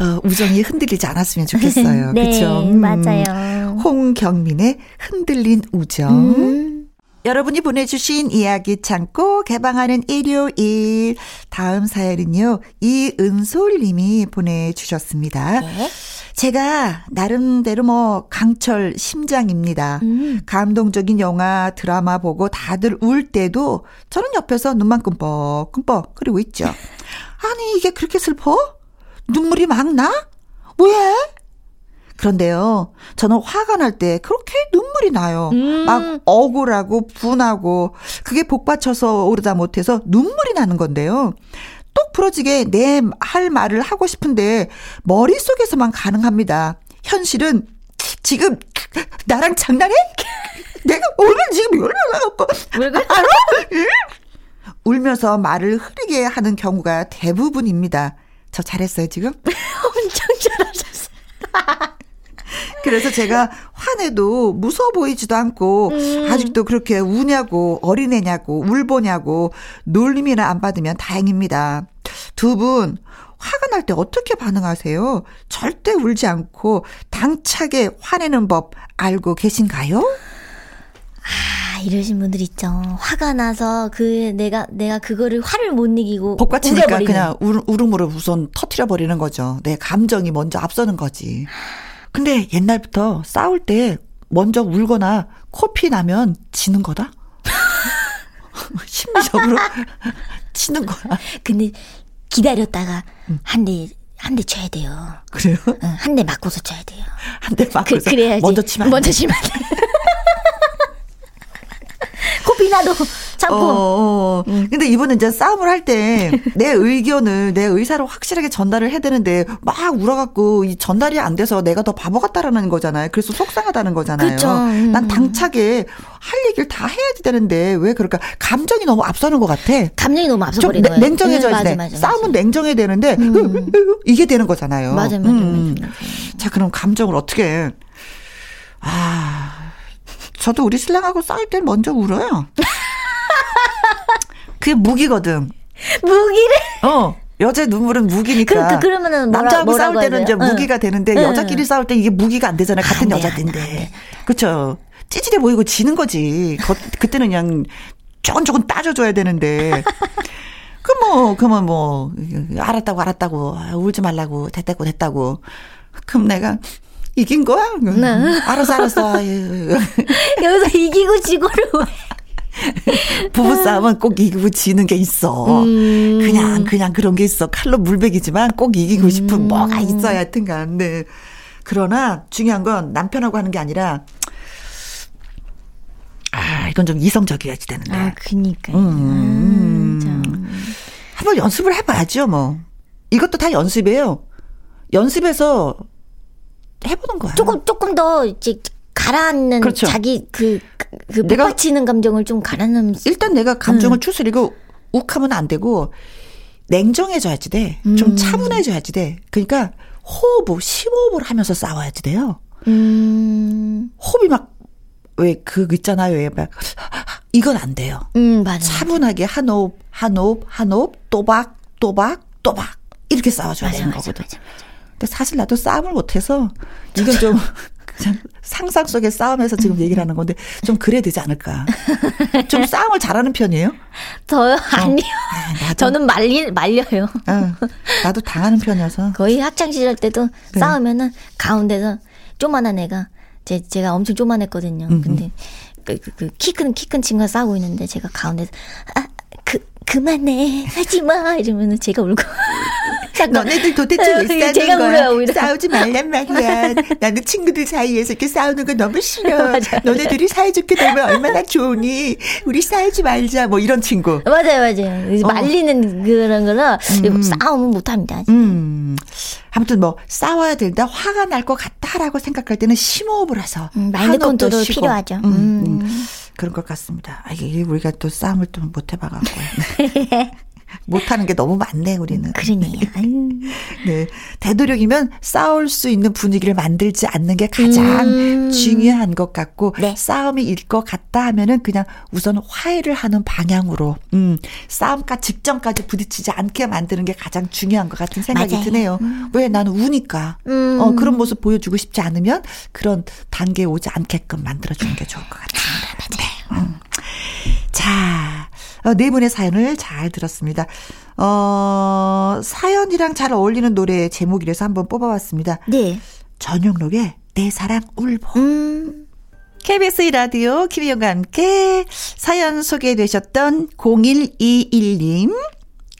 어, 우정이 흔들리지 않았으면 좋겠어요. 네, 그렇죠? 맞아요. 홍경민의 흔들린 우정. 음. 여러분이 보내주신 이야기 창고 개방하는 일요일. 다음 사연은요, 이은솔 님이 보내주셨습니다. 네. 제가 나름대로 뭐 강철 심장입니다. 음. 감동적인 영화, 드라마 보고 다들 울 때도 저는 옆에서 눈만 끔뻑 끔뻑 그리고 있죠. 아니, 이게 그렇게 슬퍼? 눈물이 막 나? 왜? 그런데요, 저는 화가 날 때 그렇게 눈물이 나요. 음. 막 억울하고 분하고 그게 복받쳐서 오르다 못해서 눈물이 나는 건데요. 똑 부러지게 내 할 말을 하고 싶은데 머릿속에서만 가능합니다. 현실은 지금 나랑 장난해? 내가 오늘 지금 열나갖고 왜 그래? 알아? 울면서 말을 흐리게 하는 경우가 대부분입니다. 저 잘했어요, 지금? 엄청 잘하셨어요. 그래서 제가 화내도 무서워 보이지도 않고 아직도 그렇게 우냐고 어린애냐고 울보냐고 놀림이나 안 받으면 다행입니다. 두 분 화가 날 때 어떻게 반응하세요? 절대 울지 않고 당차게 화내는 법 알고 계신가요? 아, 이러신 분들 있죠. 화가 나서 그 내가 내가 그거를 화를 못 이기고 복받치니까. 그냥 울, 울음으로 우선 터트려 버리는 거죠. 내 감정이 먼저 앞서는 거지. 근데 옛날부터 싸울 때 먼저 울거나 코피 나면 지는 거다? 심리적으로 지는 거야. 근데 기다렸다가 음. 한대 한 대 쳐야 돼요. 그래요? 한대 맞고서 쳐야 돼요. 한대 그, 맞고서 그 래야지. 먼저 치면 안 먼저 돼. 치면 안 돼. 코피 나도 참고. 어, 어. 음. 근데 이분은 이제 싸움을 할 때 내 의견을 내 의사를 확실하게 전달을 해야 되는데 막 울어갖고 이 전달이 안 돼서 내가 더 바보 같다라는 거잖아요. 그래서 속상하다는 거잖아요. 그쵸. 음. 난 당차게 할 얘기를 다 해야지 되는데 왜 그럴까? 감정이 너무 앞서는 것 같아. 감정이 너무 좀 앞서버리는 냉- 거예요. 냉정해져야 네, 돼. 맞아, 맞아, 싸움은. 냉정해야 되는데 이게 되는 거잖아요. 맞아, 맞아, 음. 맞아, 맞아. 자, 그럼 감정을 어떻게 해? 아, 저도 우리 신랑하고 싸울 땐 먼저 울어요. 그게 무기거든. 무기를 어. 여자 눈물은 무기니까. 그- 그- 그러면은 뭐라- 남자하고 싸울 때는 이제? 무기가 되는데 응. 여자끼리 싸울 때 이게 무기가 안 되잖아요. 같은 안 여자인데. 안. 그렇죠. 찌질해 보이고 지는 거지. 거- 그때는 그냥 조금 조금 따져줘야 되는데. 그 뭐, 그러면 뭐, 알았다고, 알았다고, 아, 울지 말라고, 됐다고, 됐다고. 그럼 내가 이긴 거야? 네. 알았어, 알았어. 여기서 이기고 지고를 왜? 부부싸움은 꼭 이기고 지는 게 있어. 음. 그냥, 그냥 그런 게 있어. 칼로 물베기지만 꼭 이기고 싶은 음. 뭐가 있어야 하여튼간. 네. 그러나 중요한 건 남편하고 하는 게 아니라, 아, 이건 좀 이성적이어야지 되는데. 아, 그니까요. 음. 음, 참. 한번 연습을 해봐야죠, 뭐. 이것도 다 연습이에요. 연습해서 해보는 거야. 조금 조금 더 이제 가라앉는 그렇죠. 자기 그, 그, 그 내가- 복받치는 감정을 좀 가라앉는 일단 내가 감정을 추스리고 욱하면 안 되고 냉정해져야지 돼. 좀 음. 차분해져야지 돼. 그러니까 호흡을 심호흡을 하면서 싸워야지 돼요. 음, 호흡이 막 왜 그 있잖아요. 왜막 이건 안 돼요. 음, 맞아. 차분하게 한 호흡, 한 호흡, 한 호흡, 또박, 또박, 또박 이렇게 싸워줘야 맞아, 되는 맞아, 거거든. 맞아, 맞아. 근데 사실 나도 싸움을 못해서 이건 좀 상상 속의 싸움에서 지금 얘기를 하는 건데 좀 그래야 되지 않을까. 좀 싸움을 잘하는 편이에요? 저요? 아니요. 아, 나도, 저는 말리, 말려요. 어, 나도 당하는 편이어서. 거의 학창시절 때도 네. 싸우면은 가운데서 조만한 애가 제, 제가 엄청 조만했거든요. 근데 그, 그, 그, 키 큰, 키 큰 친구가 싸우고 있는데 제가 가운데서 아, 그, 그만해 하지 마 이러면은 제가 울고. 너네들 도대체 왜 싸는 제가 거야? 울어요. 싸우지 말란 말이야. 나는 친구들 사이에서 이렇게 싸우는 거 너무 싫어. 맞아. 너네들이 사이좋게 되면 얼마나 좋으니? 우리 싸우지 말자. 뭐 이런 친구. 맞아요, 맞아요. 어. 말리는 그런 거는 싸움은 못합니다. 음. 아무튼 뭐 싸워야 된다, 화가 날 것 같다라고 생각할 때는 심호흡을 해서 음, 마인드 컨트롤. 필요하죠. 음, 음. 음. 그런 것 같습니다. 아, 이게 우리가 또 싸움을 좀못 해봐갖고 못하는 게 너무 많네 우리는. 그러네요. 아유. 네. 되도록이면 싸울 수 있는 분위기를 만들지 않는 게 가장 음. 중요한 것 같고, 네. 싸움이 일 것 같다 하면은 그냥 우선 화해를 하는 방향으로, 음, 싸움까 직전까지 부딪히지 않게 만드는 게 가장 중요한 것 같은 생각이 맞아요. 드네요. 왜 나는 우니까. 음. 어, 그런 모습 보여주고 싶지 않으면 그런 단계에 오지 않게끔 만들어주는 게 좋을 것 같습니다. 네. 음. 자, 어, 네 분의 사연을 잘 들었습니다. 어, 사연이랑 잘 어울리는 노래 제목이라서 한번 뽑아봤습니다. 네. 전용록의 내 사랑 울보. 음. KBS 라디오 김희영과 함께 사연 소개되셨던 0121님,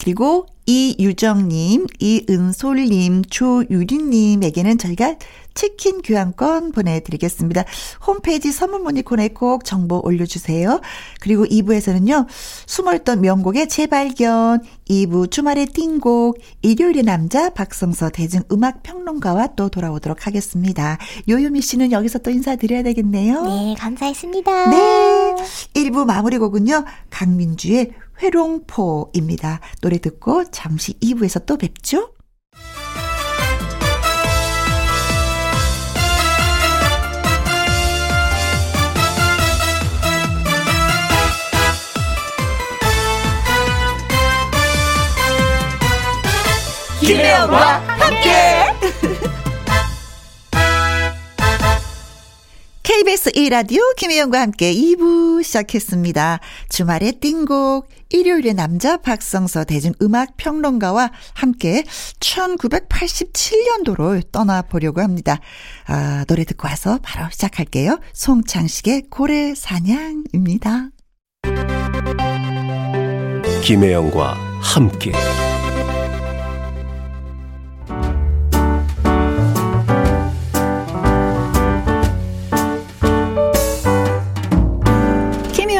그리고 이유정님, 이은솔님, 조유리님에게는 저희가 치킨 교환권 보내드리겠습니다. 홈페이지 선물 문의 코너에 꼭 정보 올려주세요. 그리고 2부에서는요, 숨어있던 명곡의 재발견, 2부 주말의 띵곡, 일요일의 남자 박성서 대중음악평론가와 또 돌아오도록 하겠습니다. 요요미 씨는 여기서 또 인사드려야 되겠네요. 네, 감사했습니다. 네. 1부 마무리 곡은요, 강민주의 회롱포입니다. 노래 듣고 잠시 2부에서 또 뵙죠. 김혜영과 함께! KBS 1라디오 김혜영과 함께 2부 시작했습니다. 주말의 띵곡, 일요일의 남자 박성서 대중음악 평론가와 함께 1987년도로 떠나보려고 합니다. 아, 노래 듣고 와서 바로 시작할게요. 송창식의 고래 사냥입니다. 김혜영과 함께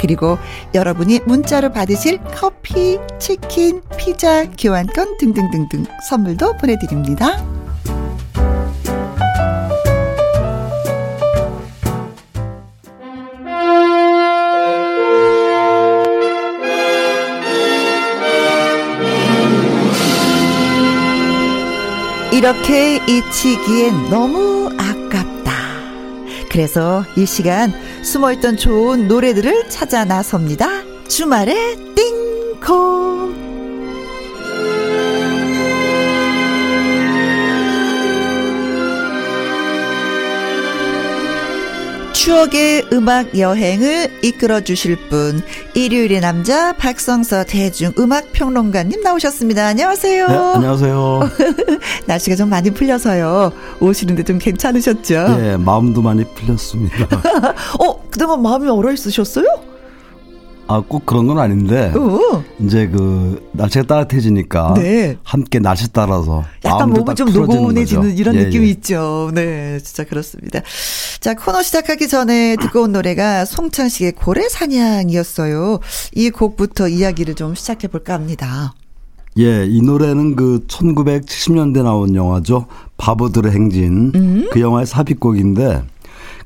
그리고 여러분이 문자로 받으실 커피, 치킨, 피자, 교환권 등등등등 선물도 보내드립니다. 이렇게 잊히기엔 너무. 그래서 이 시간 숨어있던 좋은 노래들을 찾아 나섭니다. 주말에 띵코 추억의 음악 여행을 이끌어 주실 분 일요일의 남자 박성서 대중 음악 평론가님 나오셨습니다. 안녕하세요. 네, 안녕하세요. 날씨가 좀 많이 풀려서요. 오시는데 좀 괜찮으셨죠? 네, 마음도 많이 풀렸습니다. 어, 그동안 마음이 얼어 있으셨어요? 아, 꼭 그런 건 아닌데. 오. 이제 그 날씨가 따뜻해지니까 네. 함께 날씨 따라서 약간 몸이 좀 노곤해지는 이런 예, 느낌이 예. 있죠. 네, 진짜 그렇습니다. 자, 코너 시작하기 전에 듣고 온 노래가 송창식의 고래 사냥이었어요. 이 곡부터 이야기를 좀 시작해 볼까 합니다. 예, 이 노래는 그 1970년대 나온 영화죠. 바보들의 행진. 음? 그 영화의 삽입곡인데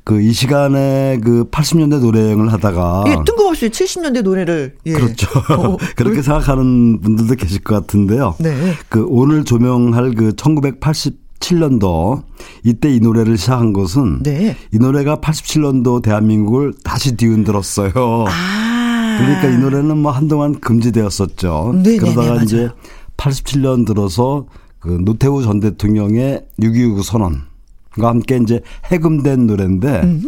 그 이 시간에 그 80년대 노래를 하다가 예, 뜬금없이 70년대 노래를 예. 그렇죠. 어, 그렇게 생각하는 분들도 계실 것 같은데요. 네. 그 오늘 조명할 그 1987년도 이때 이 노래를 시작한 것은 네. 이 노래가 87년도 대한민국을 다시 뒤흔들었어요. 아. 그러니까 이 노래는 뭐 한동안 금지되었었죠. 네네네, 네, 그러다가 맞아요. 이제 87년 들어서 그 노태우 전 대통령의 6.29 선언 과 함께 이제 해금된 노래인데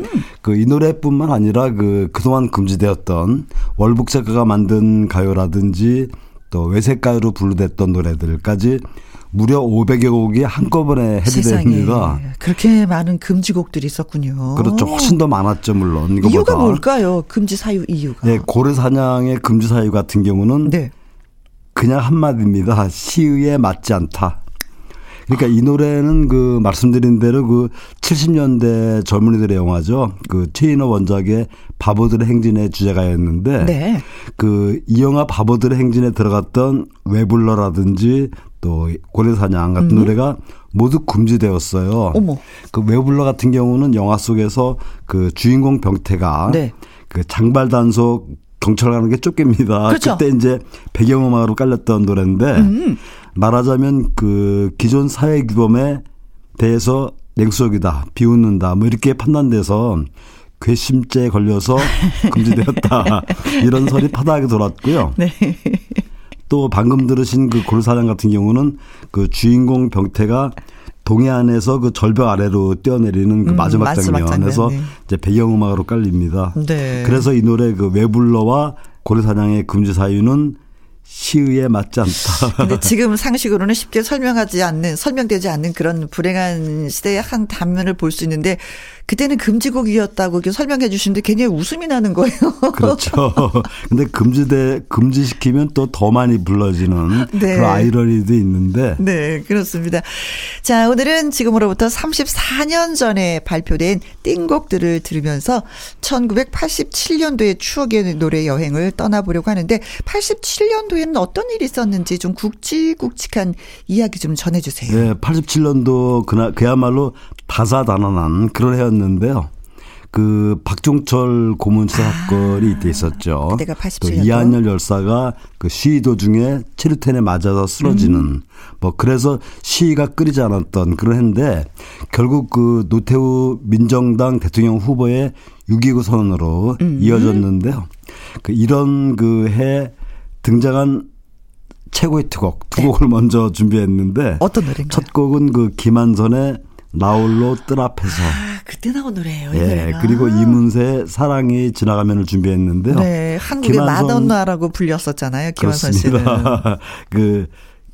그 이 노래뿐만 아니라 그 그동안 금지되었던 월북 작가가 만든 가요라든지 또 외색 가요로 분류됐던 노래들까지 무려 500여 곡이 한꺼번에 해제됩니다. 그렇게 많은 금지곡들이 있었군요. 그렇죠. 훨씬 더 많았죠, 물론. 이거보다. 이유가 뭘까요? 금지 사유 이유가. 네, 고래 사냥의 금지 사유 같은 경우는 네. 그냥 한마디입니다. 시의에 맞지 않다. 그러니까 이 노래는 그 말씀드린 대로 그 70년대 젊은이들의 영화죠. 그 최인호 원작의 바보들의 행진의 주제가였는데 네. 그이 영화 바보들의 행진에 들어갔던 외불러라든지 또 고래사냥 같은 음. 노래가 모두 금지되었어요. 어머. 그 외불러 같은 경우는 영화 속에서 그 주인공 병태가 네. 그 장발 단속 경찰 가는 게 쫓깁니다. 그렇죠. 그때 이제 배경음악으로 깔렸던 노래인데 음. 말하자면 그 기존 사회 규범에 대해서 냉수적이다, 비웃는다, 뭐 이렇게 판단돼서 괘씸죄에 걸려서 금지되었다. 이런 설이 파다하게 돌았고요. 네. 또 방금 들으신 그 골사장 같은 경우는 그 주인공 병태가 동해안에서 그 절벽 아래로 뛰어내리는 그 음, 마지막, 마지막 장면 에서 네. 이제 배경음악으로 깔립니다. 네. 그래서 이 노래 그 외불러와 고래사냥의 금지 사유는 시의에 맞지 않다. 근데 지금 상식으로는 쉽게 설명하지 않는, 설명되지 않는 그런 불행한 시대의 한 단면을 볼 수 있는데 그때는 금지곡이었다고 설명해 주시는데 굉장히 웃음이 나는 거예요. 그렇죠. 근데 금지돼 금지시키면 또 더 많이 불러지는 네. 그런 아이러니도 있는데. 네, 그렇습니다. 자, 오늘은 지금으로부터 34년 전에 발표된 띵곡들을 들으면서 1987년도의 추억의 노래 여행을 떠나보려고 하는데 87년도에는 어떤 일이 있었는지 좀 굵직굵직한 이야기 좀 전해 주세요. 네, 87년도 그나 그야말로 다사다난한 그런 해였 는데요. 그 박종철 고문치 아, 사건이 이때 있었죠. 그때가 87년도. 이한열 열사가 그 시위 도중에 체류탄에 맞아서 쓰러지는 음. 뭐 그래서 시위가 끓이지 않았던 그런 해인데 결국 그 노태우 민정당 대통령 후보의 6.29 선언으로 음. 이어졌는데요. 그 이런 그 해 등장한 최고의 투곡 두 네. 곡을 먼저 준비했는데 어떤 노래인가요? 첫 곡은 그 김한선의 나홀로 뜰 앞에서. 아, 그때 나온 노래예요. 예. 노래가. 그리고 이문세 사랑이 지나가면을 준비했는데요. 네, 한국의 마돈나라고 불렸었잖아요. 김완선 씨는. 그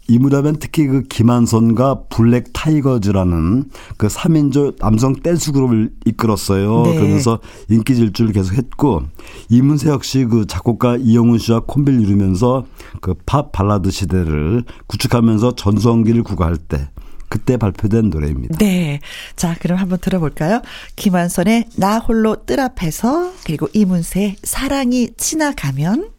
이무라면 특히 그 김완선과 블랙 타이거즈라는 그 3인조 남성 댄스 그룹을 이끌었어요. 네. 그러면서 인기 질주를 계속 했고 이문세 역시 그 작곡가 이영훈 씨와 콤비를 이루면서 그 팝 발라드 시대를 구축하면서 전성기를 구가할 때 그때 발표된 노래입니다. 네. 자, 그럼 한번 들어볼까요? 김한선의 나 홀로 뜰 앞에서 그리고 이문세 사랑이 지나가면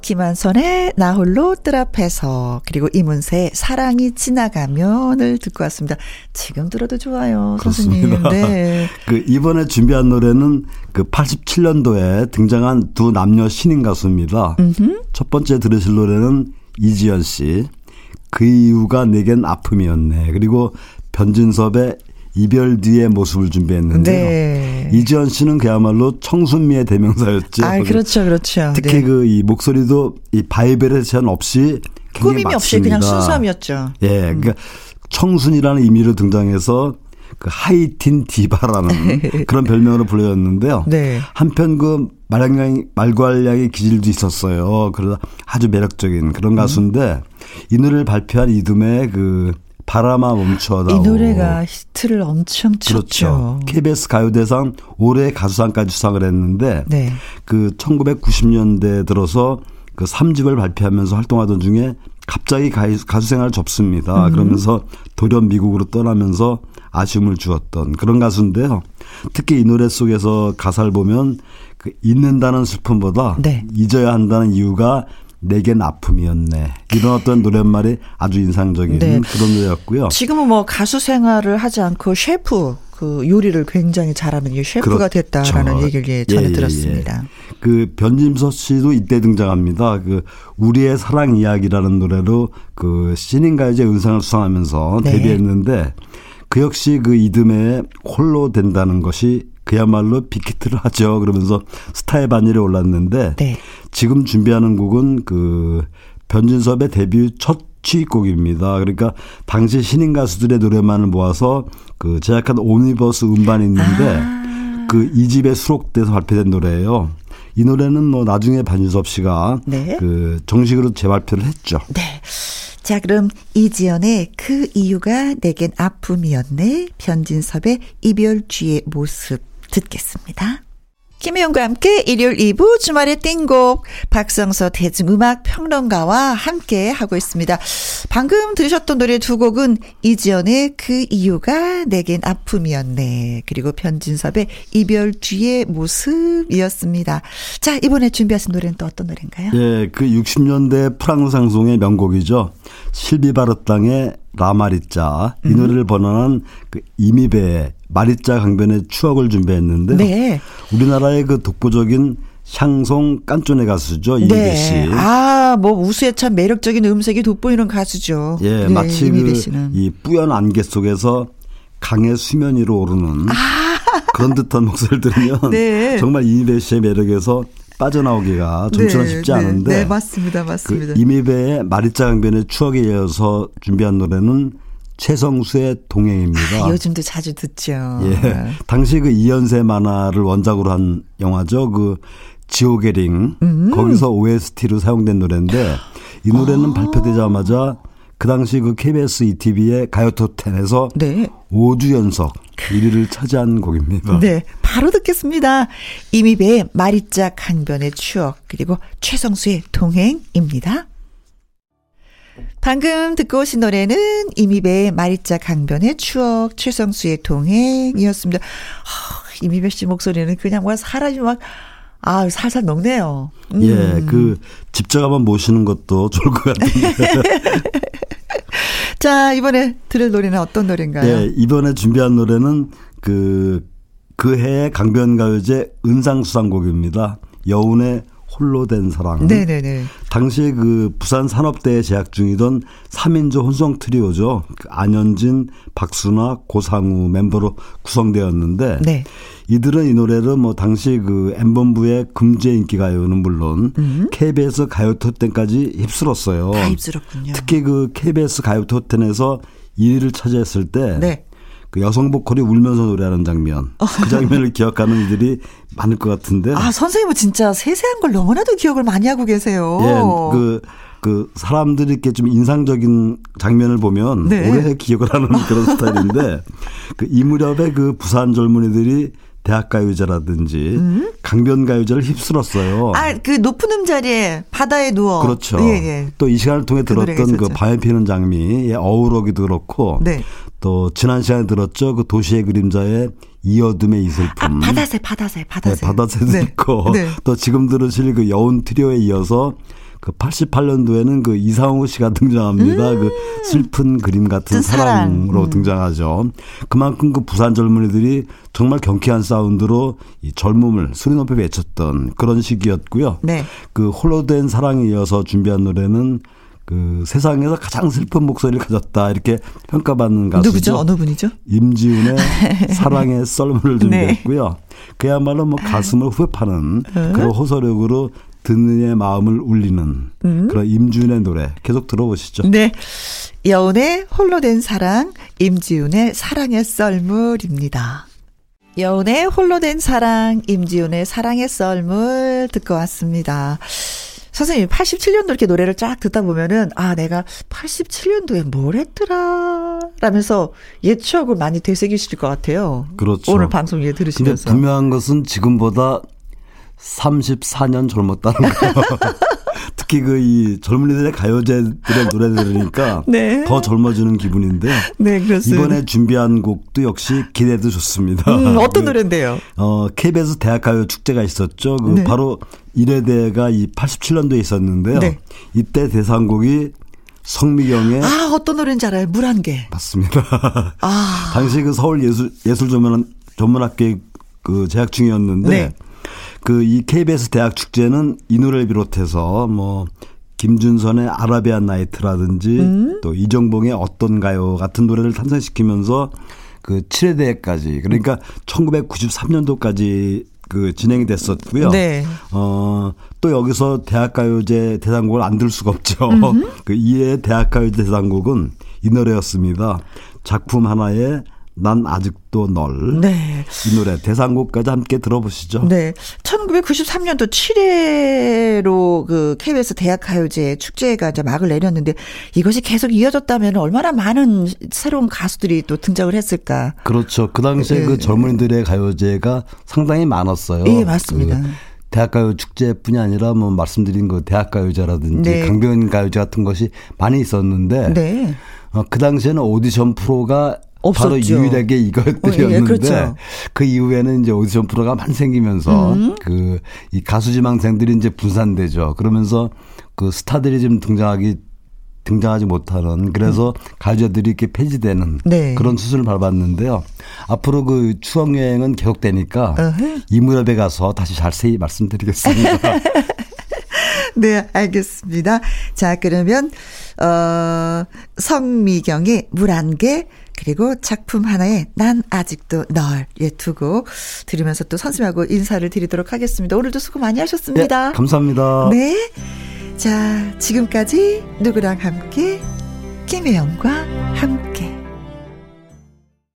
김한선의 나 홀로 뜰 앞에서 그리고 이문세 사랑이 지나가면을 듣고 왔습니다. 지금 들어도 좋아요, 선생님. 네. 그 이번에 준비한 노래는 그 87년도에 등장한 두 남녀 신인 가수입니다. 음흠. 첫 번째 들으실 노래는 이지연 씨. 그 이유가 내겐 아픔이었네. 그리고 변진섭의 이별 뒤의 모습을 준비했는데요. 네. 이지연 씨는 그야말로 청순미의 대명사였죠. 아, 그렇죠, 그렇죠. 특히 네. 그이 목소리도 이 바이브레이션 없이 꾸밈이 없이 그냥 순수함이었죠. 예, 그러니까 청순이라는 의미로 등장해서 그 하이틴 디바라는 그런 별명으로 불렸는데요. 네. 한편 그 말량이 말괄량의 기질도 있었어요. 그러다 아주 매력적인 그런 가수인데 음. 이 노래를 발표한 이듬해 그 바람아 멈춰다. 이 노래가 히트를 엄청 쳤죠. 그렇죠. KBS 가요대상 올해 가수상까지 수상을 했는데 네. 그 1990년대 들어서 그 3집을 발표하면서 활동하던 중에 갑자기 가수 생활을 접습니다. 음. 그러면서 돌연 미국으로 떠나면서 아쉬움을 주었던 그런 가수인데요. 특히 이 노래 속에서 가사를 보면 그 잊는다는 슬픔보다 네. 잊어야 한다는 이유가 내겐 아픔이었네. 이런 어떤 노랫말이 아주 인상적인 네. 그런 노래였고요. 지금은 뭐 가수 생활을 하지 않고 셰프 그 요리를 굉장히 잘하는 셰프가 그렇죠. 됐다라는 얘기를 예, 전해 예, 예, 들었습니다. 예. 그 변진서 씨도 이때 등장합니다. 그 우리의 사랑 이야기라는 노래로 그 신인가요제 은상을 수상하면서 네. 데뷔했는데 그 역시 그 이듬해 홀로 된다는 것이 그야말로 빅히트를 하죠. 그러면서 스타의 반열에 올랐는데 네. 지금 준비하는 곡은 그 변진섭의 데뷔 첫 취곡입니다. 그러니까 당시 신인 가수들의 노래만을 모아서 그 제작한 오니버스 음반이 있는데 아. 그 이 집에 수록돼서 발표된 노래예요. 이 노래는 뭐 나중에 반진섭 씨가 네. 그 정식으로 재발표를 했죠. 네. 자, 그럼 이지연의 그 이유가 내겐 아픔이었네. 변진섭의 이별쥐의 모습 듣겠습니다. 김혜영과 함께 일요일 2부 주말의 띵곡 박성서 대중음악 평론가와 함께 하고 있습니다. 방금 들으셨던 노래 두 곡은 이지연의 그 이유가 내겐 아픔이었네. 그리고 변진섭의 이별 뒤의 모습이었습니다. 자, 이번에 준비하신 노래는 또 어떤 노래인가요? 예, 그 60년대 프랑스 상송의 명곡이죠. 실비 바르 땅의 라마리짜 이 음. 노래를 번안한 그 이미배 마리짜 강변의 추억을 준비했는데 네. 우리나라의 그 독보적인 샹송 깐쪼네 가수죠 이미배 네. 씨. 아, 뭐 우수에 참 매력적인 음색이 돋보이는 가수죠. 예, 네, 마치 그이 뿌연 안개 속에서 강의 수면 위로 오르는 아. 그런 듯한 목소리를 들으면 네. 정말 이미배 씨의 매력에서 빠져나오기가 좀처럼 네, 쉽지 네, 않은데. 네, 맞습니다, 맞습니다. 그 이미배의 마리짜 강변의 추억에 이어서 준비한 노래는 최성수의 동행입니다. 아, 요즘도 자주 듣죠. 예. 당시 그 이연세 만화를 원작으로 한 영화죠. 그 지옥의 링. 음. 거기서 OST로 사용된 노래인데 이 노래는 아. 발표되자마자 그 당시 그 KBS ETV의 가요톱10에서 네. 5주 연속 1위를 차지한 곡입니다. 네. 바로 듣겠습니다. 이미배의 마리짝 강변의 추억 그리고 최성수의 동행입니다. 방금 듣고 오신 노래는 이미배의 마리짝 강변의 추억, 최성수의 동행이었습니다. 아, 이미배 씨 목소리는 그냥 뭐 사람이 막 아, 살살 녹네요. 음. 예, 그 직접 한번 모시는 것도 좋을 것 같은데. 자, 이번에 들을 노래는 어떤 노래인가요? 예, 이번에 준비한 노래는 그, 그 해의 강변가요제 은상수상곡입니다. 여운의 홀로 된 사랑. 네네네. 당시에 그 부산 산업대에 재학 중이던 3인조 혼성 트리오죠. 그 안현진, 박순아, 고상우 멤버로 구성되었는데 네. 이들은 이 노래를 뭐 당시 그 엠본부의 금제 인기 가요는 물론 음. KBS 가요톱텐까지 휩쓸었어요. 다 휩쓸었군요. 특히 그 KBS 가요톱텐에서 1위를 차지했을 때 네. 그 여성 보컬이 울면서 노래하는 장면 어. 그 장면을 기억하는 이들이 많을 것 같은데 아 선생님은 진짜 세세한 걸 너무나도 기억을 많이 하고 계세요. 예, 그, 그 사람들이 이렇게 좀 인상적인 장면을 보면 네. 오래 기억을 하는 그런 스타일인데 그 이 무렵에 그 부산 젊은이들이 대학가요제라든지 음? 강변가요제를 휩쓸었어요. 아, 그 높은 음자리에 바다에 누워. 그렇죠. 예, 예. 또이 시간을 통해 그 들었던 그 바위 피는 장미, 예, 어우러기도 그렇고. 네. 또 지난 시간에 들었죠. 그 도시의 그림자의 이어둠의 이슬품. 아, 바다새, 바다새, 바다새. 네, 바다새도 네. 있고. 네. 또 지금 들으실 그 여운 트리오에 이어서 그 88년도에는 그 이상우 씨가 등장합니다. 음~ 그 슬픈 그림 같은 사랑으로 음. 등장하죠. 그만큼 그 부산 젊은이들이 정말 경쾌한 사운드로 이 젊음을 소리 높여 외쳤던 그런 시기였고요. 네. 그 홀로 된 사랑에 이어서 준비한 노래는 그 세상에서 가장 슬픈 목소리를 가졌다 이렇게 평가받는 가수죠. 누구죠? 어느 분이죠? 임지훈의 사랑의 썰물을 준비했고요. 네. 그야말로 뭐 가슴을 후회 파는 어? 그런 호소력으로 듣는 이의 마음을 울리는 음. 그런 임지훈의 노래 계속 들어보시죠. 네. 여운의 홀로 된 사랑, 임지훈의 사랑의 썰물입니다. 여운의 홀로 된 사랑, 임지훈의 사랑의 썰물 듣고 왔습니다. 선생님, 87년도 이렇게 노래를 쫙 듣다 보면은, 아, 내가 87년도에 뭘 했더라. 라면서 옛 추억을 많이 되새기실 것 같아요. 그렇죠. 오늘 방송 예 들으시면서. 근데 분명한 것은 지금보다 34년 젊었다는 거. 특히 그 이 젊은이들의 가요제들의 노래 들으니까 네. 더 젊어지는 기분인데. 네, 그렇습니다. 이번에 준비한 곡도 역시 기대도 좋습니다. 음, 어떤 그, 노래인데요? 어, KBS 대학가요 축제가 있었죠. 그 네. 바로 1회대가 이 87년도에 있었는데요. 네. 이때 대상곡이 성미경의 아 어떤 노래인지 알아요? 물 한 개. 맞습니다. 아 당시 그 서울 예술 예술 전문 전문학교 그 재학 중이었는데 네. 그 이 KBS 대학 축제는 이 노래를 비롯해서 뭐 김준선의 아라비안 나이트라든지 음? 또 이정봉의 어떤가요 같은 노래를 탄생시키면서 그 7회 대회까지 그러니까 1993년도까지 그 진행이 됐었고요. 네. 어, 또 여기서 대학가요제 대상곡을 안 들 수가 없죠. 그 이해 대학가요제 대상곡은 이 노래였습니다. 작품 하나에 난 아직도 널. 네. 이 노래 대상곡까지 함께 들어보시죠. 네. 1993년도 7회로 그 KBS 대학 가요제 축제가 이제 막을 내렸는데 이것이 계속 이어졌다면 얼마나 많은 새로운 가수들이 또 등장을 했을까. 그렇죠. 그 당시에 네. 그 젊은이들의 가요제가 상당히 많았어요. 예, 맞습니다. 그 대학가요 축제뿐이 아니라 뭐 말씀드린 그 대학가요제라든지 네. 강변 가요제 같은 것이 많이 있었는데 네. 어, 그 당시에는 오디션 프로가 없었죠. 바로 유일하게 이것들이었는데 어, 예, 그렇죠. 그 이후에는 이제 오디션 프로가 많이 생기면서 음. 그이 가수 지망생들이 이제 분산되죠. 그러면서 그 스타들이 좀 등장하기 등장하지 못하는 그래서 음. 가요제들이 이렇게 폐지되는 네. 그런 수순을 밟았는데요. 앞으로 그 추억 여행은 계속되니까. 이 무렵에 가서 다시 자세히 말씀드리겠습니다. 네, 알겠습니다. 자, 그러면 어 성미경의 물 한 개 그리고 작품 하나에 난 아직도 널, 예, 두고 들으면서 또 선생님하고 인사를 드리도록 하겠습니다. 오늘도 수고 많이 하셨습니다. 네, 감사합니다. 네. 자, 지금까지 누구랑 함께, 김혜영과 함께.